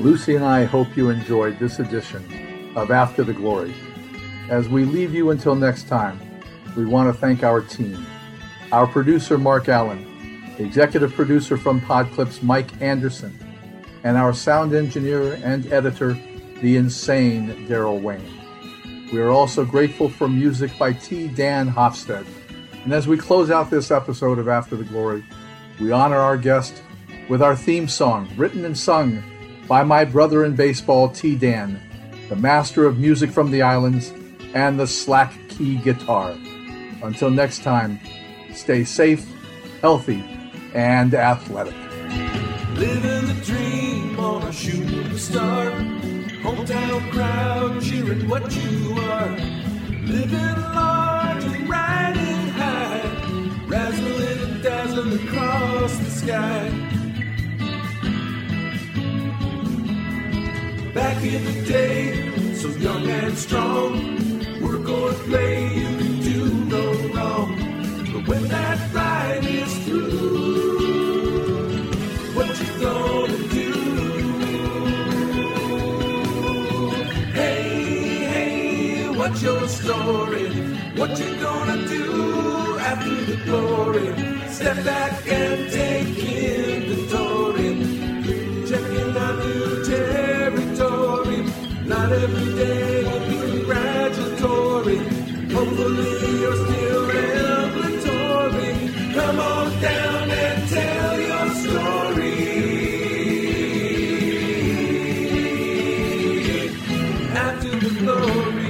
Lucy and I hope you enjoyed this edition of After the Glory. As we leave you until next time, we want to thank our team. Our producer, Mark Allen, executive producer from Podclips, Mike Anderson, and our sound engineer and editor, the insane Daryl Wayne. We are also grateful for music by T. Dan Hofstede. And as we close out this episode of After the Glory, we honor our guest with our theme song, written and sung by my brother in baseball, T. Dan, the master of music from the islands and the slack key guitar. Until next time, stay safe, healthy, and athletic. Living the dream on a shooting star. Hometown crowd cheering what you are. Living large and riding high. Razzling and dazzling across the sky. Back in the day, so young and strong. Work or play, you can do no wrong. But when that ride is through, what you gonna do? Hey, hey, what's your story? What you gonna do after the glory? Step back and take Not every day will be congratulatory. Hopefully you're still revelatory. Come on down and tell your story. After the glory.